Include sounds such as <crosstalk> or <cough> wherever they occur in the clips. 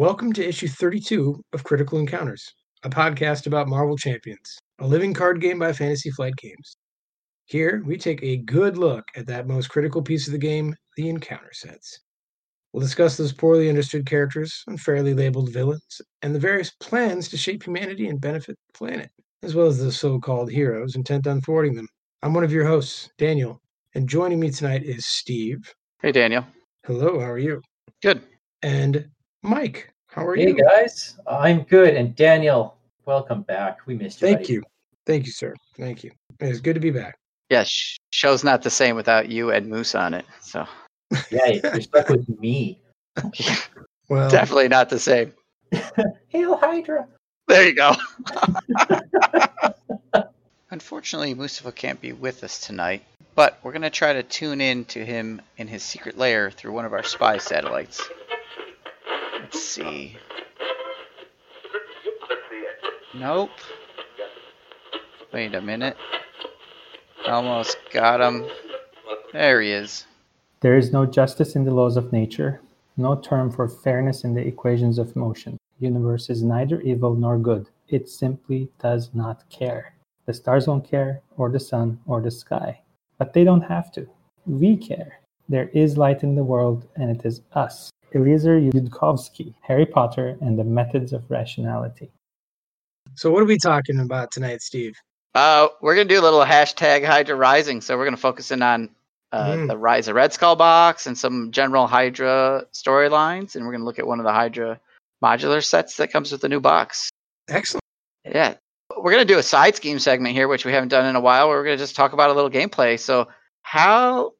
Welcome to issue 32 of Critical Encounters, a podcast about Marvel Champions, a living card game by Fantasy Flight Games. Here, we take a good look at that most critical piece of the game, the encounter sets. We'll discuss those poorly understood characters, unfairly labeled villains, and the various plans to shape humanity and benefit the planet, as well as the so called heroes intent on thwarting them. I'm one of your hosts, Daniel, and joining me tonight is Steve. Hey, Daniel. Hello, how are you? Good. And Mike, how are Hey you? Hey guys, I'm good. And Daniel, welcome back. We missed you. Thank buddy. you. Thank you, sir. Thank you. It's good to be back. Yeah, sh- show's not the same without you and Moose on it. So Yeah, you're stuck with me. Well, definitely not the same. <laughs> Hail Hydra. There you go. <laughs> Unfortunately, Mustafa can't be with us tonight, but we're going to try to tune in to him in his secret lair through one of our spy satellites. Let's see. Nope. Wait a minute. Almost got him. There he is. There is no justice in the laws of nature, no term for fairness in the equations of motion. The universe is neither evil nor good. It simply does not care. The stars don't care, or the sun, or the sky. But they don't have to. We care. There is light in the world, and it is us. Eliezer Yudkowsky, Harry Potter and the Methods of Rationality. so what are we talking about tonight, Steve? Uh, we're gonna do a little hashtag Hydra Rising. So we're gonna focus in on uh, Mm. the Rise of Red Skull box and some general Hydra storylines, and we're gonna look at one of the Hydra modular sets that comes with the new box. Excellent. Yeah, we're gonna do a side scheme segment here, which we haven't done in a while. Where we're gonna just talk about a little gameplay. So how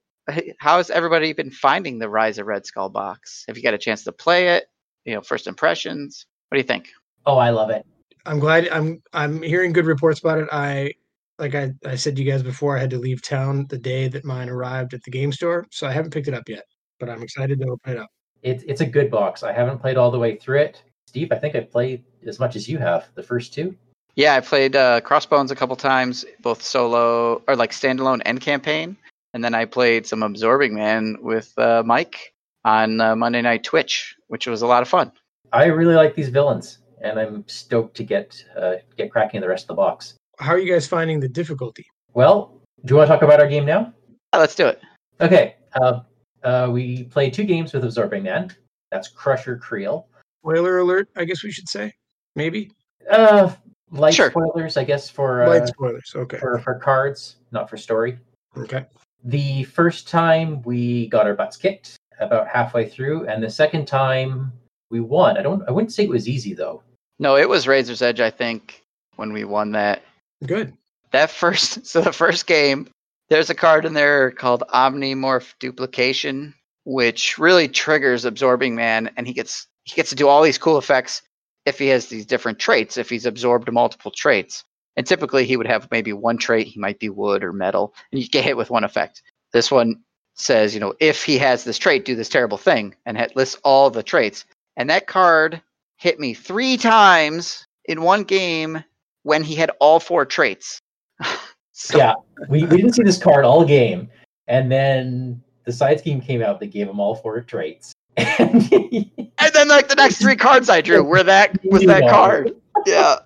how has everybody been finding the Rise of Red Skull box? Have you got a chance to play it? You know, first impressions. What do you think? Oh, I love it. I'm glad I'm I'm hearing good reports about it. I like I, I said to you guys before, I had to leave town the day that mine arrived at the game store, so I haven't picked it up yet. But I'm excited to open it up. It's it's a good box. I haven't played all the way through it. Steve, I think I played as much as you have. The first two. Yeah, I played uh, Crossbones a couple times, both solo or like standalone and campaign, and then I played some Absorbing Man with uh, Mike on uh, Monday Night Twitch, which was a lot of fun. I really like these villains, and I'm stoked to get uh, get cracking the rest of the box. How are you guys finding the difficulty? Well, do you want to talk about our game now? Yeah, let's do it. Okay. Uh, uh, we played two games with Absorbing Man. That's Crusher Creel. Spoiler alert, I guess we should say. Maybe. Uh, light Sure. spoilers, I guess, for, Light uh, spoilers. Okay. for for cards, not for story. Okay. The first time we got our butts kicked about halfway through, and the second time we won. I don't. I wouldn't say it was easy though. No, it was Razor's Edge, I think, when we won that. Good. That first, <laughs> so the first game, there's a card in there called Omnimorph Duplication, which really triggers Absorbing Man, and he gets he gets to do all these cool effects if he has these different traits. If he's absorbed multiple traits, and typically he would have maybe one trait. He might be wood or metal, and you get hit with one effect. This one says, you know, if he has this trait, do this terrible thing, and it lists all the traits. And that card hit me three times in one game when he had all four traits. <laughs> So- Yeah, we, we didn't see this card all game, and then the side scheme came out that gave him all four traits. And <laughs> And then like the next three cards I drew were that was that card. Yeah.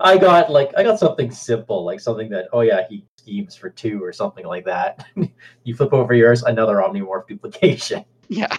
I got like I got something simple, like something that oh yeah he schemes for two or something like that. <laughs> you flip over yours, another omnimorph duplication. <laughs> Yeah.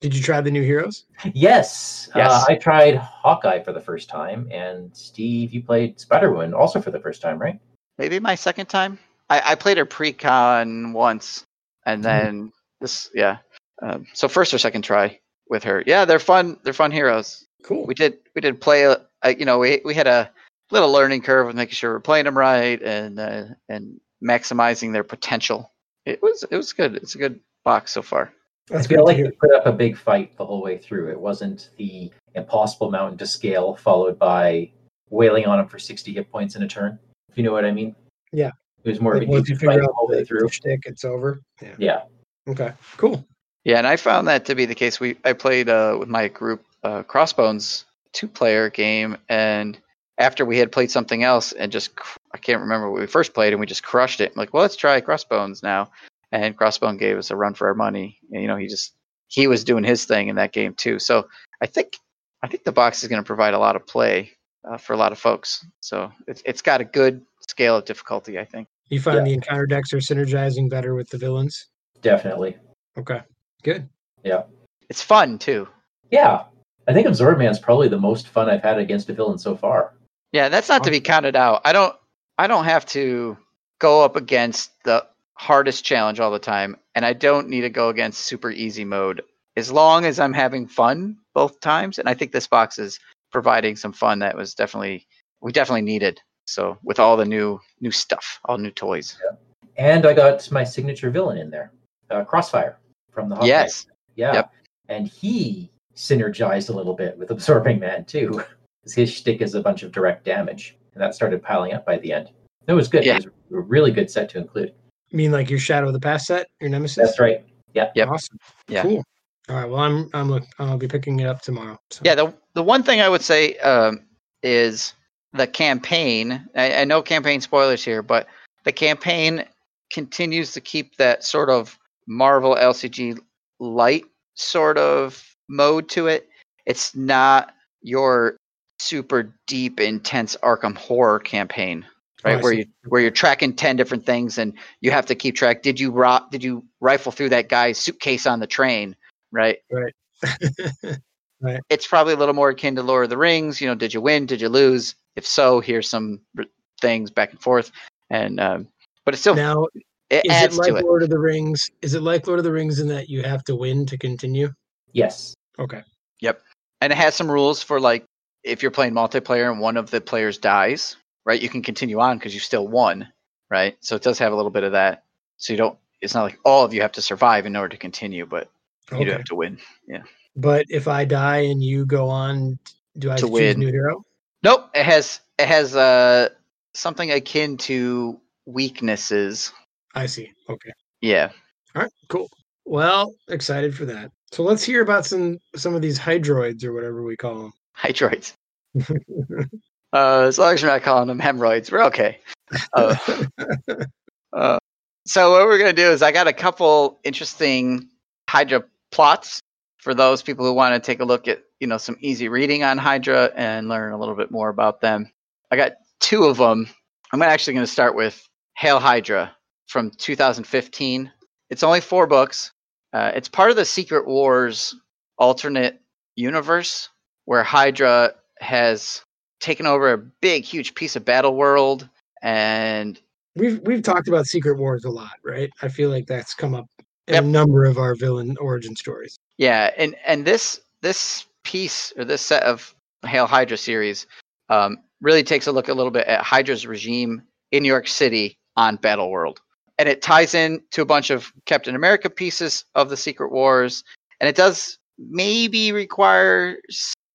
Did you try the new heroes? Yes, Yes. Uh, I tried Hawkeye for the first time, and Steve, you played Spider-Woman also for the first time, right? Maybe my second time. I, I played her pre-con once, and then this. Yeah. Um, so first or second try with her. Yeah, they're fun. They're fun heroes. Cool. We did we did play. A, a, you know, we we had a little learning curve with making sure we're playing them right and uh, and maximizing their potential. It was it was good. It's a good box so far. That's I good feel to like you put up a big fight the whole way through. It wasn't the impossible mountain to scale followed by wailing on him for 60 hit points in a turn. If you know what I mean? Yeah. It was more of Like, an once you easy fight figure the whole way through. shtick, it's over. Yeah. Yeah. Okay. Cool. Yeah, and I found that to be the case. We I played uh, with my group uh, Crossbones two player game, and after we had played something else and just cr- I can't remember what we first played, and we just crushed it. I'm like, well, let's try Crossbones now, and Crossbone gave us a run for our money. And, you know, he just he was doing his thing in that game too. So I think I think the box is going to provide a lot of play uh, for a lot of folks. So it's it's got a good scale of difficulty. I think. You find Yeah. the encounter decks are synergizing better with the villains. Definitely. Okay, good. Yeah. It's fun too. Yeah. I think Absorb Man's probably the most fun I've had against a villain so far. Yeah, that's not to be counted out. I don't I don't have to go up against the hardest challenge all the time and I don't need to go against super easy mode as long as I'm having fun both times and I think this box is providing some fun that was definitely we definitely needed. So with all the new new stuff, all new toys. And I got my signature villain in there, uh, Crossfire from the Hawkeye. Yes. Yeah. Yep. And he synergized a little bit with Absorbing Man too. <laughs> His shtick is a bunch of direct damage. And that started piling up by the end. It was good. Yeah. It was a really good set to include. You mean like your Shadow of the Past set, your Nemesis? That's right. Yeah. Yep. Awesome. Yeah. Cool. All right. Well, I'm I'm look. I'll be picking it up tomorrow. So. Yeah, the the one thing I would say um, is the campaign. I, I know campaign spoilers here, but the campaign continues to keep that sort of Marvel LCG light sort of mode to it. It's not your super deep, intense Arkham horror campaign, Oh, right? where you where you're tracking ten different things and you have to keep track. Did you ro- Did you rifle through that guy's suitcase on the train? Right Right. <laughs> right. it's probably a little more akin to Lord of the Rings. You know, did you win? Did you lose? If so, here's some r- things back and forth. And um, but it's still now, it is it like to it. Lord of the Rings? Is it like Lord of the Rings in that you have to win to continue? Yes. Okay. Yep. And it has some rules for like if you're playing multiplayer and one of the players dies, right? You can continue on because you still won, right? So it does have a little bit of that. So you don't. It's not like all of you have to survive in order to continue, but you do have to win. Yeah. But if I die and you go on, do I To win. new hero? Nope. It has it has uh something akin to weaknesses. I see. Okay. Yeah. All right. Cool. Well, excited for that. So let's hear about some some of these hydroids or whatever we call <laughs> Hydroids. them. <laughs> Uh, as long as you're not calling them hemorrhoids, we're okay. Uh, <laughs> uh, so what we're gonna do is I got a couple interesting Hydra plots for those people who want to take a look at you know some easy reading on Hydra and learn a little bit more about them. I got two of them. I'm actually going to start with Hail Hydra from 2015. It's only four books. Uh, it's part of the Secret Wars alternate universe where Hydra has taken over a big, huge piece of Battle World, and we've we've talked about Secret Wars a lot, right? I feel like that's come up in Yep. a number of our villain origin stories. yeah, and and this this piece or this set of Hail Hydra series um, really takes a look a little bit at Hydra's regime in New York City on Battle World, and it ties in to a bunch of Captain America pieces of the Secret Wars, and it does maybe require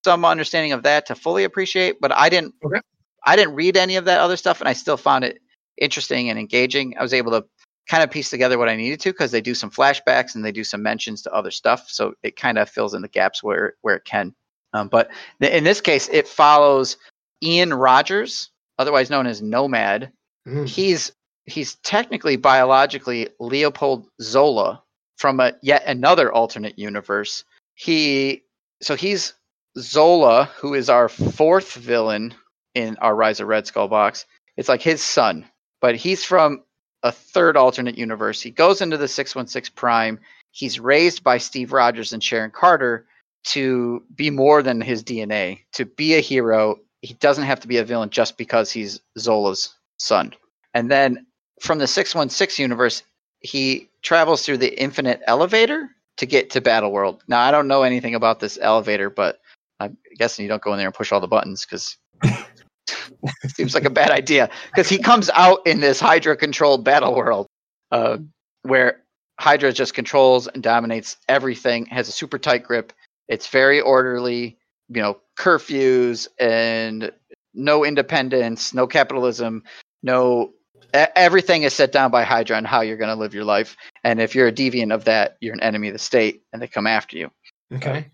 some understanding of that to fully appreciate, but I didn't. Okay. I didn't read any of that other stuff, and I still found it interesting and engaging. I was able to kind of piece together what I needed to because they do some flashbacks and they do some mentions to other stuff, so it kind of fills in the gaps where where it can. Um, but th- in this case, it follows Ian Rogers, otherwise known as Nomad. Mm. He's he's technically biologically Leopold Zola from a yet another alternate universe. He so he's Zola, who is our fourth villain in our Rise of Red Skull box. It's like his son, but he's from a third alternate universe. He goes into the 616 Prime. He's raised by Steve Rogers and Sharon Carter to be more than his DNA, to be a hero. He doesn't have to be a villain just because he's Zola's son. And then from the 616 universe, he travels through the infinite elevator to get to Battle World. Now, I don't know anything about this elevator, but I'm guessing you don't go in there and push all the buttons because it <laughs> seems like a bad idea. Because he comes out in this Hydra controlled Battle World uh, where Hydra just controls and dominates everything, has a super tight grip. It's very orderly, you know, curfews and no independence, no capitalism, no everything is set down by Hydra on how you're going to live your life. And if you're a deviant of that, you're an enemy of the state and they come after you. Okay.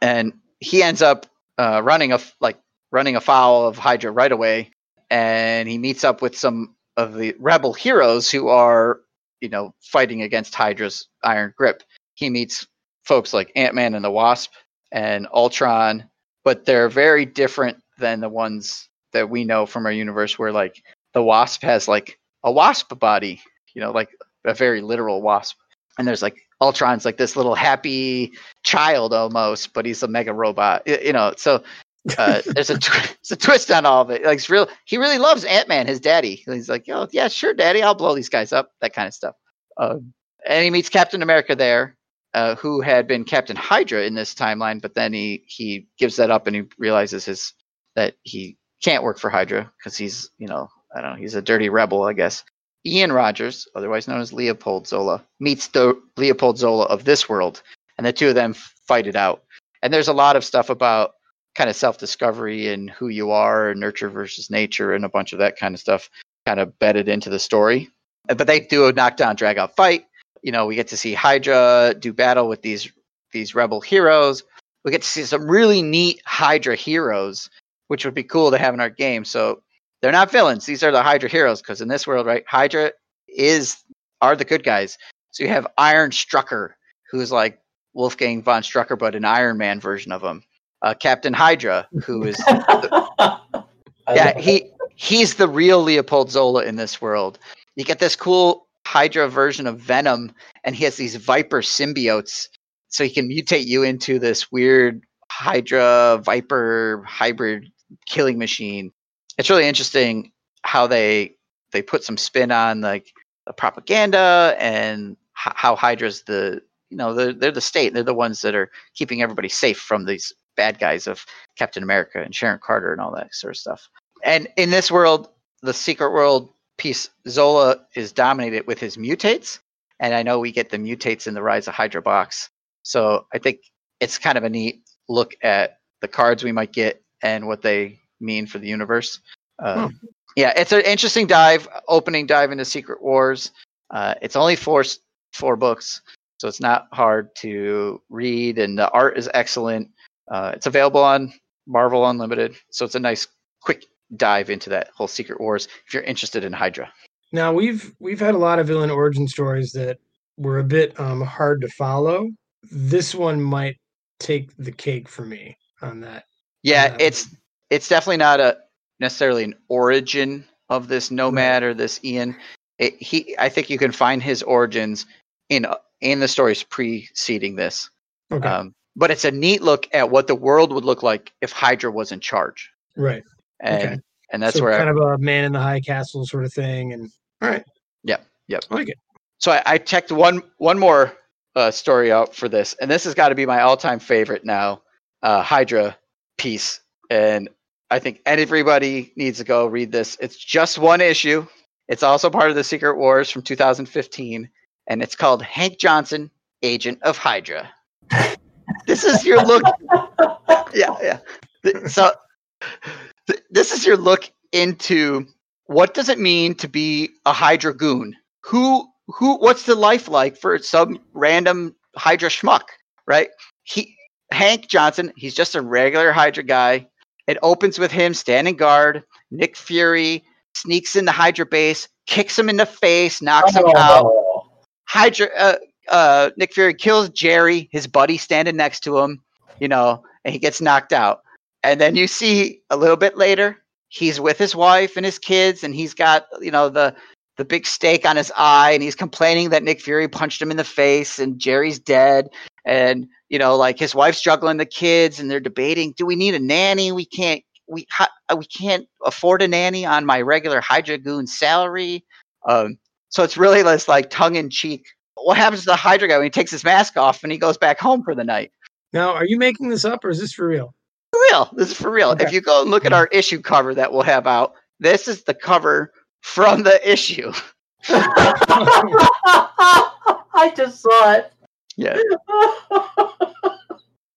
And he ends up uh, running a like running afoul of Hydra right away, and he meets up with some of the rebel heroes who are, you know, fighting against Hydra's iron grip. He meets folks like Ant Man and the Wasp and Ultron, but they're very different than the ones that we know from our universe, where like the Wasp has like a wasp body, you know, like a very literal wasp, and there's like Ultron's like this little happy child almost, but he's a mega robot, you know. So uh, <laughs> there's a tw- there's a twist on all of it. Like it's real, he really loves Ant Man, his daddy. He's like, oh yeah, sure, daddy, I'll blow these guys up, that kind of stuff. Um, and he meets Captain America there, uh, who had been Captain Hydra in this timeline, but then he he gives that up and he realizes his that he can't work for Hydra because he's you know I don't know he's a dirty rebel I guess. Ian Rogers, otherwise known as Leopold Zola, meets the Leopold Zola of this world, and the two of them fight it out. And there's a lot of stuff about kind of self-discovery and who you are, and nurture versus nature, and a bunch of that kind of stuff kind of bedded into the story. But they do a knockdown, drag-out fight. You know, we get to see Hydra do battle with these these rebel heroes. We get to see some really neat Hydra heroes, which would be cool to have in our game. So they're not villains; these are the Hydra heroes. Because in this world, right, Hydra is are the good guys. So you have Iron Strucker, who's like Wolfgang von Strucker, but an Iron Man version of him. Uh, Captain Hydra, who is <laughs> yeah, he he's the real Leopold Zola in this world. You get this cool Hydra version of Venom, and he has these Viper symbiotes, so he can mutate you into this weird Hydra Viper hybrid killing machine. It's really interesting how they they put some spin on like the propaganda and h- how Hydra's the you know they're, they're the state. They're the ones that are keeping everybody safe from these bad guys of Captain America and Sharon Carter and all that sort of stuff. And in this world, the secret world piece, Zola is dominated with his mutates. And I know we get the mutates in the Rise of Hydra box. So I think it's kind of a neat look at the cards we might get and what they mean for the universe. Uh, Yeah, it's an interesting dive, opening dive into Secret Wars. Uh, it's only four four books, so it's not hard to read, and the art is excellent. Uh, it's available on Marvel Unlimited, so it's a nice quick dive into that whole Secret Wars if you're interested in Hydra. Now we've we've had a lot of villain origin stories that were a bit um, hard to follow. This one might take the cake for me on that. Yeah, Um, it's it's definitely not a necessarily an origin of this Nomad or this Ian. It, he, I think you can find his origins in in the stories preceding this. Okay, Um, but it's a neat look at what the world would look like if Hydra was in charge, right. and Okay. and that's so where. kind I, of a man in the high castle sort of thing. And all right, Yep, yep. I like it. so I, I checked one one more uh, story out for this, and this has got to be my all time favorite now, uh, Hydra piece, and I think everybody needs to go read this. It's just one issue. It's also part of the Secret Wars from 2015, and it's called Hank Johnson, Agent of Hydra. <laughs> this is your look. yeah, yeah. So th- this is your look into what does it mean to be a Hydra goon? Who who what's the life like for some random Hydra schmuck, right? He Hank Johnson, he's just a regular Hydra guy. It opens with him standing guard. Nick Fury sneaks in the Hydra base, kicks him in the face, knocks him out. Oh, Hydra, uh, uh, Nick Fury kills Jerry, his buddy standing next to him, you know, and he gets knocked out. And then you see a little bit later, he's with his wife and his kids, and he's got, you know, the the big steak on his eye, and he's complaining that Nick Fury punched him in the face, and Jerry's dead, and you know, like his wife's juggling the kids, and they're debating, do we need a nanny? We can't. We we can't afford a nanny on my regular Hydra goon salary. Um, so it's really this like tongue in cheek. What happens to the Hydra guy when he takes his mask off and he goes back home for the night? Now, are you making this up or is this for real? For real. This is for real. Okay. If you go and look at our issue cover that we'll have out, this is the cover from the issue. <laughs> <laughs> I just saw it. Yeah. <laughs>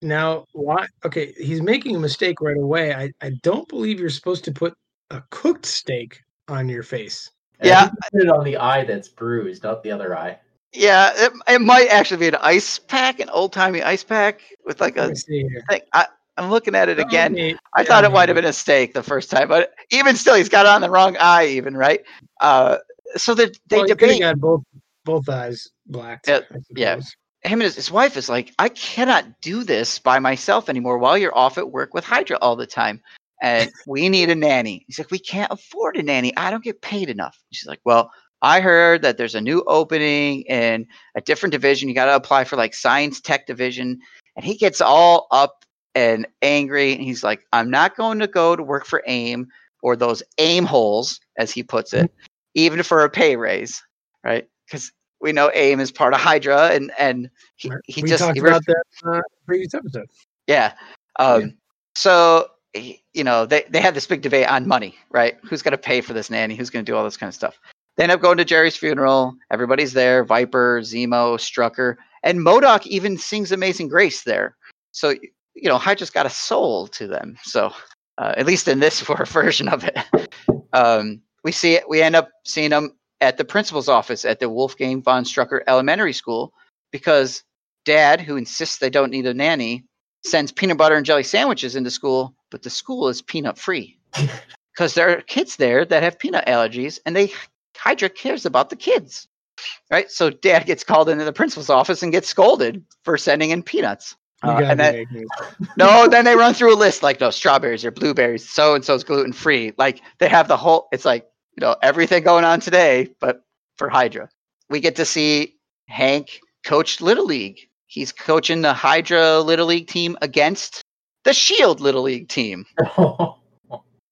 Now, why? Okay, he's making a mistake right away. I, I don't believe you're supposed to put a cooked steak on your face. Yeah. I put it on the eye that's bruised, not the other eye. Yeah. It, it might actually be an ice pack, an old timey ice pack with like Let a me see here. thing. I, I'm looking at it again. Okay, I yeah, thought it might have been a steak the first time, but even still, he's got it on the wrong eye, even right. Uh, so they they Well, debate. got both both eyes blacked. Yeah, yeah. Him and his, his wife is like, I cannot do this by myself anymore while you're off at work with Hydra all the time. And <laughs> we need a nanny. He's like, We can't afford a nanny. I don't get paid enough. She's like, Well, I heard that there's a new opening in a different division. You got to apply for like science tech division. And he gets all up and angry. And he's like, I'm not going to go to work for AIM or those AIM holes, as he puts it, mm-hmm. even for a pay raise, right? Because we know AIM is part of Hydra, and and he, he we just talked he about that uh, previous episode. yeah. Um, Yeah. So you know they they have this big debate on money, right? Who's going to pay for this nanny? Who's going to do all this kind of stuff? They end up going to Jerry's funeral. Everybody's there. Viper, Zemo, Strucker, and MODOK even sings "Amazing Grace" there. So you know Hydra's got a soul to them. So uh, at least in this <laughs> version of it, um, we see it. We end up seeing them at the principal's office at the Wolfgang von Strucker Elementary School because Dad, who insists they don't need a nanny, sends peanut butter and jelly sandwiches into school, but the school is peanut free <laughs> because there are kids there that have peanut allergies, and they Hydra cares about the kids, right? So Dad gets called into the principal's office and gets scolded for sending in peanuts. Uh, and then <laughs> no, then they run through a list like no strawberries or blueberries, so and so's gluten free. Like they have the whole. It's like you know everything going on today, but for Hydra, we get to see Hank coach Little League. He's coaching the Hydra Little League team against the Shield Little League team. <laughs>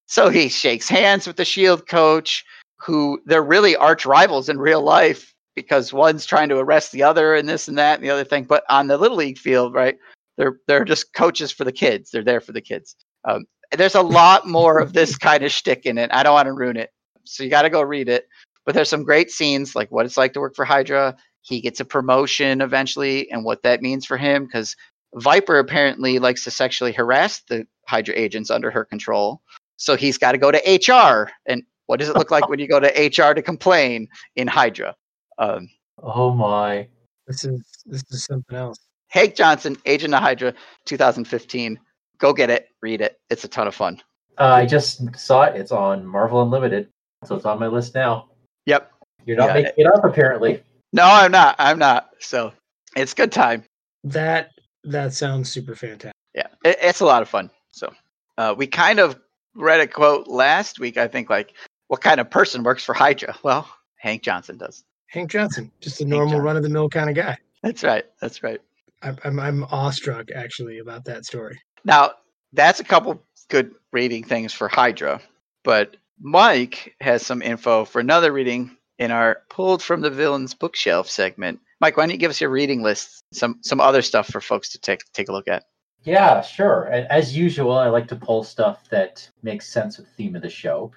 So he shakes hands with the Shield coach, who they're really arch rivals in real life because one's trying to arrest the other and this and that and the other thing. But on the little league field, right, they're they're just coaches for the kids. They're there for the kids. Um, there's a lot more of this kind of shtick in it. I don't want to ruin it, so you got to go read it. But there's some great scenes, like what it's like to work for Hydra. He gets a promotion eventually, and what that means for him, because Viper apparently likes to sexually harass the Hydra agents under her control. So he's got to go to HR. And what does it look like when you go to HR to complain in Hydra? Um, oh my. This is this is something else. Hank Johnson, Agent of Hydra, 2015. Go get it, read it. It's a ton of fun. Uh, I just saw it. It's on Marvel Unlimited, so it's on my list now. Yep. You're not Yeah, making it up, apparently. No, I'm not. I'm not. So it's good time. That that sounds super fantastic. Yeah, it, it's a lot of fun. So uh, we kind of read a quote last week. I think like, what kind of person works for Hydra? <laughs> Well, Hank Johnson does. Hank Johnson, just a Hank normal run of the mill kind of guy. That's right. That's right. I'm, I'm I'm awestruck actually about that story. Now, that's a couple good reading things for Hydra, but Mike has some info for another reading in our pulled from the villains bookshelf segment. Mike, why don't you give us your reading list, some some other stuff for folks to take take a look at? Yeah, sure. And as usual, I like to pull stuff that makes sense with the theme of the show.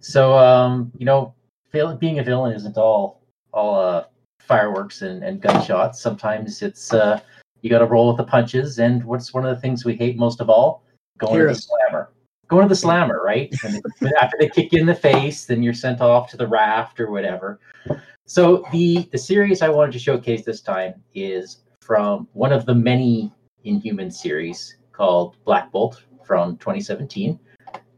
So, um, you know, being a villain isn't all all uh, fireworks and, and gunshots. Sometimes it's uh, you got to roll with the punches. And what's one of the things we hate most of all? Going to the slammer. Going to the slammer, right? And after they kick you in the face, then you're sent off to the raft or whatever. So the the series I wanted to showcase this time is from one of the many Inhuman series called Black Bolt from 2017.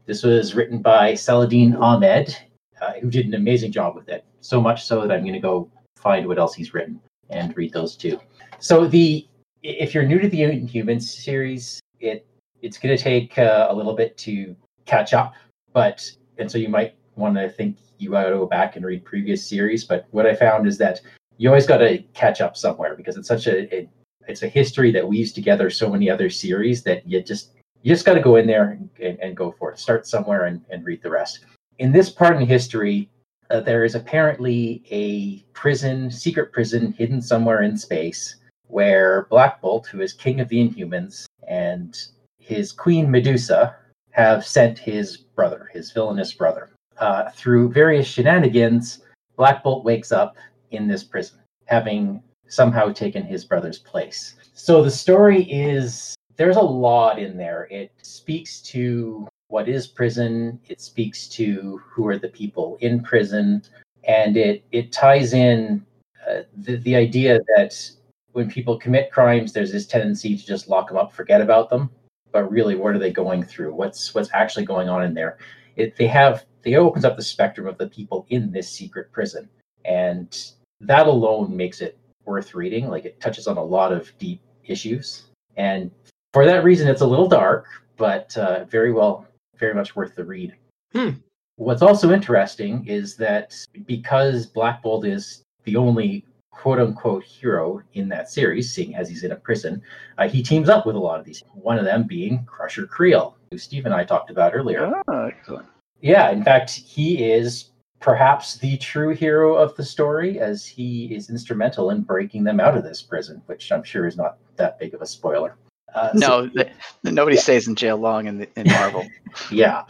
This was written by Saladin Ahmed, uh, who did an amazing job with it. So much so that I'm going to go find what else he's written and read those too. So the if you're new to the Inhuman series, it it's going to take uh, a little bit to catch up, but and so you might want to think you ought to go back and read previous series. But what I found is that you always got to catch up somewhere because it's such a, a it's a history that weaves together so many other series that you just you just got to go in there and, and go for it. Start somewhere and, and read the rest. In this part in history, uh, there is apparently a prison, secret prison hidden somewhere in space, where Black Bolt, who is king of the Inhumans, and his queen Medusa have sent his brother, his villainous brother. Uh, through various shenanigans, Black Bolt wakes up in this prison, having somehow taken his brother's place. So the story is there's a lot in there. It speaks to what is prison, it speaks to who are the people in prison, and it it ties in uh, the, the idea that when people commit crimes, there's this tendency to just lock them up, forget about them. But really, what are they going through? What's what's actually going on in there? It, they have they opens up the spectrum of the people in this secret prison, and that alone makes it worth reading. Like it touches on a lot of deep issues, and for that reason, it's a little dark, but uh, very well, very much worth the read. Hmm. What's also interesting is that because Black Bolt is the only quote unquote hero in that series, seeing as he's in a prison, uh, he teams up with a lot of these. One of them being Crusher Creel, who Steve and I talked about earlier. Oh, excellent. Yeah, in fact, he is perhaps the true hero of the story, as he is instrumental in breaking them out of this prison, which I'm sure is not that big of a spoiler. Uh, so- No, th- nobody stays in jail long in, the, in Marvel. <laughs> yeah,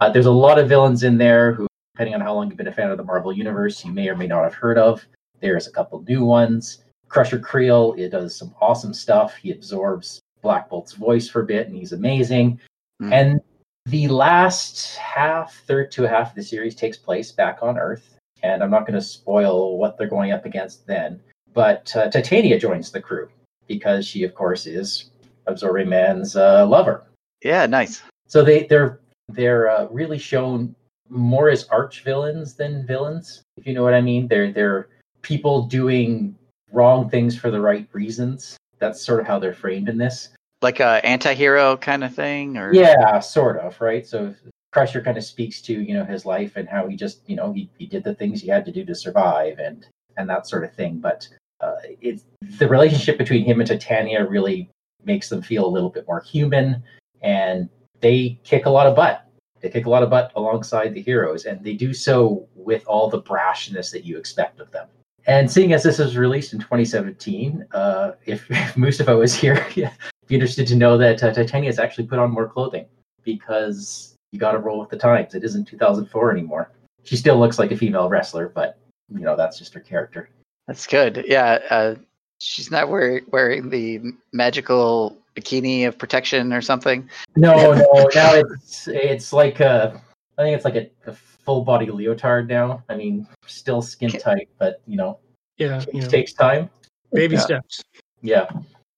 uh, there's a lot of villains in there who, depending on how long you've been a fan of the Marvel Universe, you may or may not have heard of. There's a couple new ones. Crusher Creel, it does some awesome stuff. He absorbs Black Bolt's voice for a bit, and he's amazing. Hmm. And the last half, third to a half of the series takes place back on Earth. And I'm not going to spoil what they're going up against then. But uh, Titania joins the crew because she, of course, is Absorbing Man's uh, lover. yeah, nice. So they they're they're uh, really shown more as arch villains than villains, if you know what I mean. They're they're people doing wrong things for the right reasons. That's sort of how they're framed in this. Like a anti-hero kind of thing, or Yeah, sort of, right? So Crusher kind of speaks to, you know, his life and how he just, you know, he, he did the things he had to do to survive and and that sort of thing. But uh, it's the relationship between him and Titania really makes them feel a little bit more human and they kick a lot of butt. They kick a lot of butt alongside the heroes, and they do so with all the brashness that you expect of them. And seeing as this was released in 2017, uh, if, <laughs> if Mustafa was here, <laughs> yeah, be interested to know that uh, Titania has actually put on more clothing because you got to roll with the times. It isn't 2004 anymore. She still looks like a female wrestler, but you know that's just her character. that's good. Yeah, uh, she's not wearing wearing the magical bikini of protection or something. No, no, <laughs> now it's it's like a, I think it's like a, a full body leotard now. I mean, still skin tight, but you know, Yeah, it you know, takes time. baby Yeah. steps. Yeah.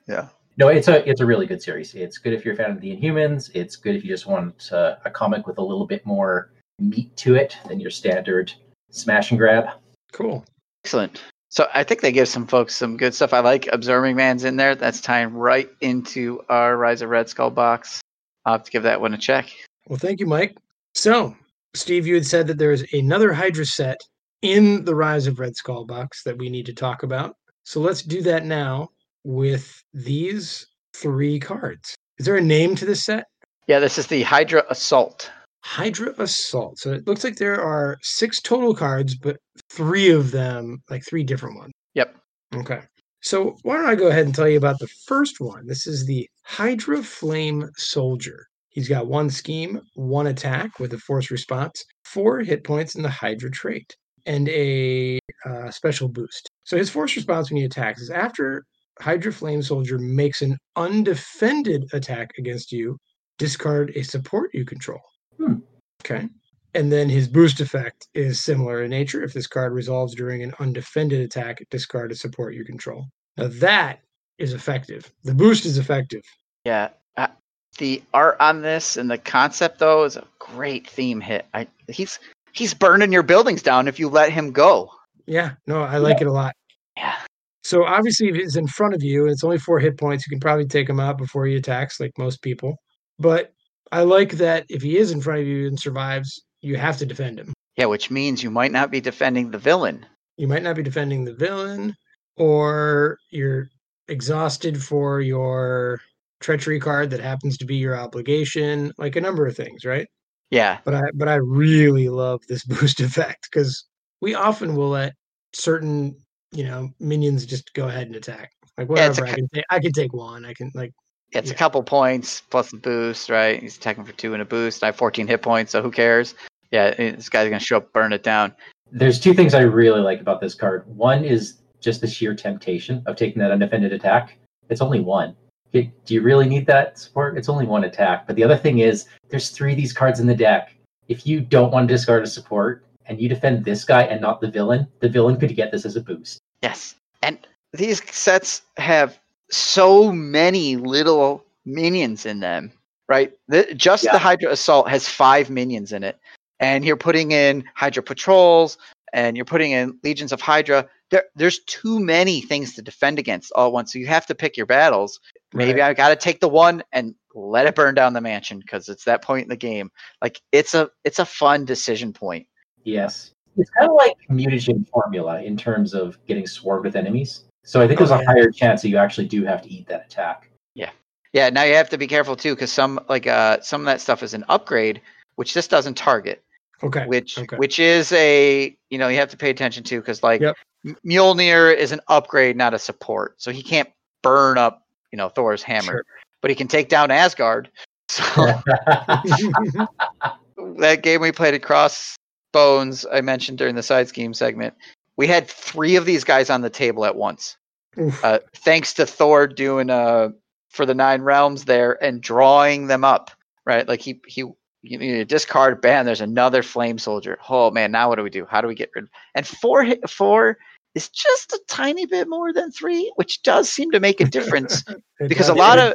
Yeah. No, it's a it's a really good series. It's good if you're a fan of the Inhumans. It's good if you just want uh, a comic with a little bit more meat to it than your standard smash and grab. Cool. Excellent. So I think they give some folks some good stuff. I like Absorbing Man's in there. That's tying right into our Rise of Red Skull box. I'll have to give that one a check. Well, thank you, Mike. So, Steve, you had said that there's another Hydra set in the Rise of Red Skull box that we need to talk about. So let's do that now with these three cards. Is there a name to this set? Yeah, this is the Hydra Assault. Hydra Assault. So it looks like there are six total cards, but three of them, like three different ones. Yep. Okay. So why don't I go ahead and tell you about the first one? This is the Hydra Flame Soldier. He's got one scheme, one attack with a force response, four hit points in the Hydra trait, and a uh, special boost. So his force response when he attacks is after Hydra Flame Soldier makes an undefended attack against you, discard a support you control. Hmm. Okay. And then his boost effect is similar in nature. If this card resolves during an undefended attack, discard a support you control. Now that is effective. The boost is effective. Yeah. The art on this and the concept though is a great theme hit. I he's he's burning your buildings down if you let him go. Yeah, no, I like it a lot. Yeah. So obviously, if it's in front of you and it's only four hit points, you can probably take him out before he attacks, like most people. But I like that if he is in front of you and survives, you have to defend him. Yeah, which means you might not be defending the villain. You might not be defending the villain, or you're exhausted for your treachery card that happens to be your obligation, like a number of things, right? Yeah. But I but I really love this <laughs> boost effect because we often will let certain you know minions just go ahead and attack. Like Yeah, it's a whatever I ki- can take, I can take one. I can like It's Yeah. a couple points plus the boost, right? He's attacking for two and a boost. I have 14 hit points, so who cares? Yeah, this guy's gonna show up, burn it down. There's two things I really like about this card. One is just the sheer temptation of taking that undefended attack. It's only one. Do you really need that support? It's only one attack. But the other thing is, there's three of these cards in the deck. If you don't want to discard a support and you defend this guy and not the villain, the villain could get this as a boost. Yes, and these sets have so many little minions in them, right? The, just Yeah. the Hydra Assault has five minions in it, and you're putting in Hydra Patrols and you're putting in Legions of Hydra there, there's too many things to defend against all at once. So you have to pick your battles. Maybe Right. I got to take the one and let it burn down the mansion because it's that point in the game. Like it's a it's a fun decision point. Yes. It's kind of like mutagen formula in terms of getting swarmed with enemies. So I think there's a yeah. higher chance that you actually do have to eat that attack. Yeah, yeah. now you have to be careful too because some like uh some of that stuff is an upgrade, which this doesn't target. Okay. which okay. which is a you know you have to pay attention to because like Yep. Mjolnir is an upgrade, not a support, so he can't burn up you know Thor's hammer, Sure. but he can take down Asgard. <laughs> So that game we played at Crossbones, I mentioned during the side scheme segment, we had three of these guys on the table at once. Uh, thanks to Thor doing uh for the nine realms there and drawing them up, right? Like he he you discard ban. There's another flame soldier. Oh man, now what do we do? How do we get rid of? And four four is just a tiny bit more than three, which does seem to make a difference <laughs> because a lot of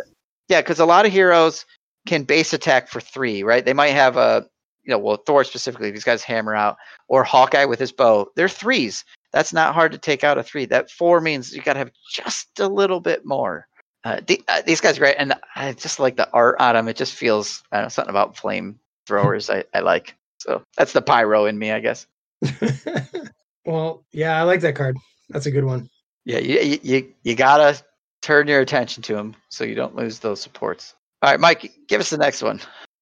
yeah, because a lot of heroes can base attack for three, right? They might have a you know, well, Thor specifically, these guys hammer out, or Hawkeye with his bow. They're threes. That's not hard to take out a three. That four means you got to have just a little bit more. Uh, the, uh, these guys are great, and I just like the art on them. It just feels I don't know something about flame throwers I, I like. So that's the pyro in me, I guess. <laughs> well, yeah, I like that card. That's a good one. Yeah, you you, you, you gotta turn your attention to them so you don't lose those supports. All right, Mike, give us the next one.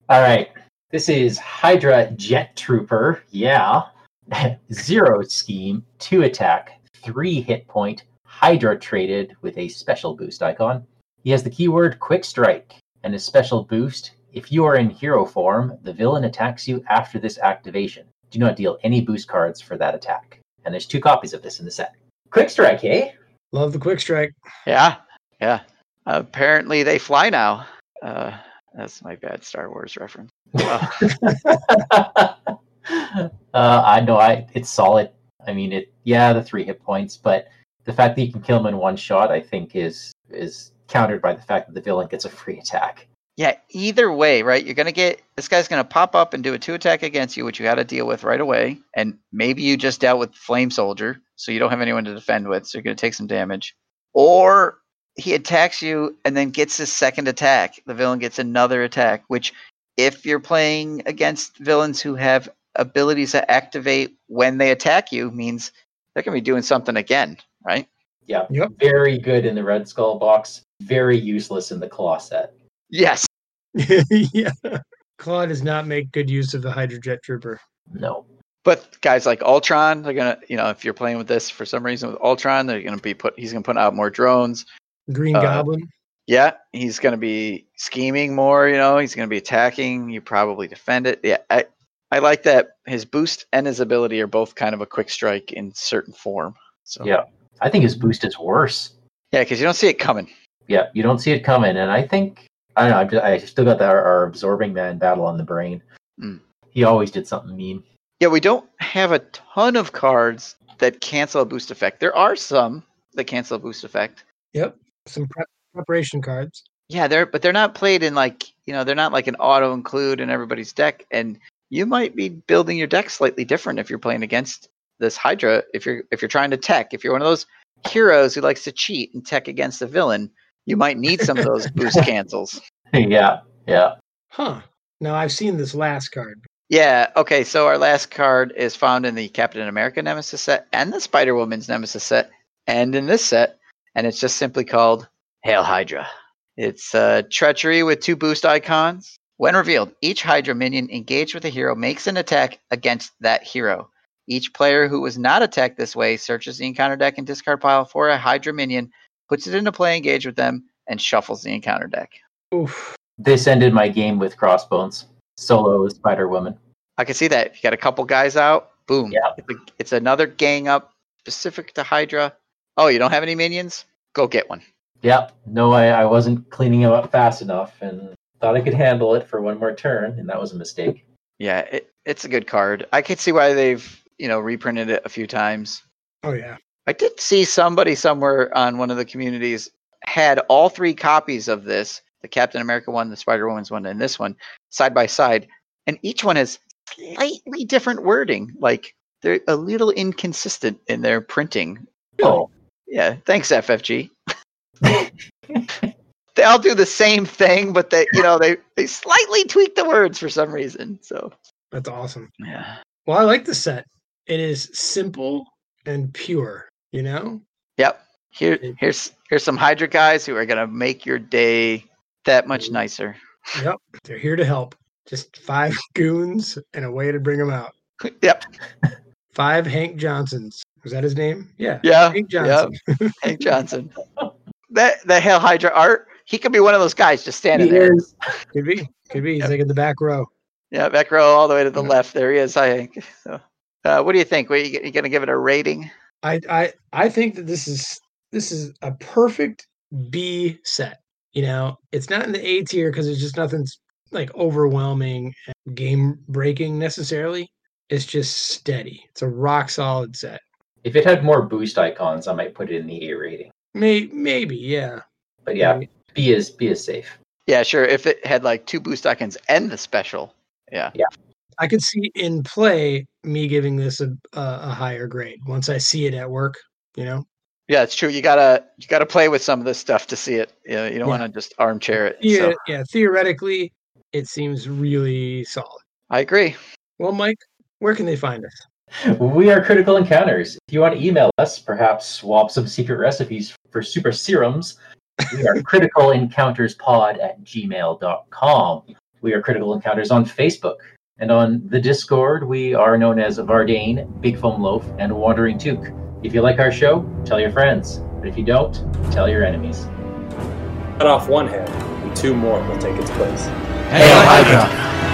All right. This is Hydra Jet Trooper. Yeah. <laughs> Zero scheme, two attack, three hit point, Hydra traded with a special boost icon. He has the keyword Quick Strike and his special boost. If you are in hero form, the villain attacks you after this activation. Do not deal any boost cards for that attack. And there's two copies of this in the set. Quick Strike, hey? Love the quick strike. Yeah, yeah. apparently they fly now. Uh, that's my bad Star Wars reference. Uh, <laughs> uh, I know I it's solid. I mean it yeah, the three hit points, but the fact that you can kill him in one shot I think is is countered by the fact that the villain gets a free attack. Yeah, either way, right? You're gonna get this guy's gonna pop up and do a two attack against you, which you got to deal with right away. And maybe you just dealt with Flame Soldier, so you don't have anyone to defend with, so you're gonna take some damage. Or he attacks you and then gets his second attack. The villain gets another attack, which if you're playing against villains who have abilities that activate when they attack you, means they're gonna be doing something again, right? Yeah. Yep. Very good in the Red Skull box, very useless in the Claw set. Yes. <laughs> yeah. Claw does not make good use of the Hydra Jet Trooper. No. But guys like Ultron, they're gonna, you know, if you're playing with this for some reason with Ultron, they're gonna be put. He's gonna put out more drones. Green Uh, Goblin. Yeah, he's gonna be scheming more. You know, he's gonna be attacking. You probably defend it. Yeah, I, I like that. His boost and his ability are both kind of a quick strike in certain form. So Yeah. I think his boost is worse. yeah, because you don't see it coming. Yeah, you don't see it coming, and I think I don't know. I'm just, I still got the, our, our absorbing man battle on the brain. Mm. He always did something mean. Yeah, we don't have a ton of cards that cancel a boost effect. There are some that cancel a boost effect. Yep. Some prep, preparation cards. Yeah, they're but they're not played in like you know they're not like an auto include in everybody's deck, and you might be building your deck slightly different if you're playing against this Hydra. If you're if you're trying to tech, if you're one of those heroes who likes to cheat and tech against a villain, you might need some of those <laughs> boost cancels. yeah, yeah. Huh. Now I've seen this last card. Yeah. Okay. So our last card is found in the Captain America Nemesis set and the Spider Woman's Nemesis set, and in this set, and it's just simply called Hail Hydra. It's uh, treachery with two boost icons. When revealed, each Hydra minion engaged with a hero makes an attack against that hero. Each player who was not attacked this way searches the encounter deck and discard pile for a Hydra minion, puts it into play, engaged with them, and shuffles the encounter deck. Oof. This ended my game with Crossbones. Solo Spider Woman. I can see that. You got a couple guys out, boom. Yeah. It's, a- it's another gang up specific to Hydra. Oh, you don't have any minions? Go get one. Yeah, no, I, I wasn't cleaning him up fast enough and thought I could handle it for one more turn, and that was a mistake. Yeah, it, it's a good card. I could see why they've, you know, reprinted it a few times. Oh yeah. I did see somebody somewhere on one of the communities had all three copies of this the Captain America one, the Spider Woman's one, and this one side by side. And each one has slightly different wording. Like they're a little inconsistent in their printing. Oh, Yeah, thanks FFG. <laughs> they all do the same thing, but they, you know, they they slightly tweak the words for some reason. So That's awesome. yeah, Well, I like the set. It is simple and pure. You know, yep. Here, here's here's some Hydra guys who are gonna make your day that much nicer. yep, they're here to help. Just five <laughs> goons and a way to bring them out. <laughs> Yep. Five Hank Johnsons. Was that his name? Yeah. Yeah. Hank Yep. Johnson. <laughs> Hank Johnson. That the Hail Hydra art. He could be one of those guys just standing he there. is. Could be. Could be. He's Yep. like in the back row. Yeah, back row all the way to the Yeah. left. There he is. Hi, Hank. So, uh, what do you think? What, you, you gonna give it a rating? I I I think that this is this is a perfect B set. You know, it's not in the A tier because it's just nothing's like overwhelming and game breaking necessarily. It's just steady. It's a rock solid set. If it had more boost icons, I might put it in the A rating. May maybe, yeah. But yeah, Maybe. B is B is safe. Yeah, sure. If it had like two boost icons and the special, yeah, yeah, I could see in play me giving this a, a a higher grade once I see it at work. You know, yeah, it's true. You gotta you gotta play with some of this stuff to see it. You, know, you don't Yeah. want to just armchair it. yeah, So yeah. Theoretically, it seems really solid. I agree. Well, Mike, where can they find us? We are Critical Encounters. If you want to email us, perhaps swap some secret recipes for super serums, we are <laughs> Critical Encounters Pod at gmail.com. We are Critical Encounters on Facebook. And on the Discord, we are known as Vardane, Big Foam Loaf, and Wandering Took. If you like our show, tell your friends. But if you don't, tell your enemies. Cut off one head, and two more will take its place. Hail Hydra!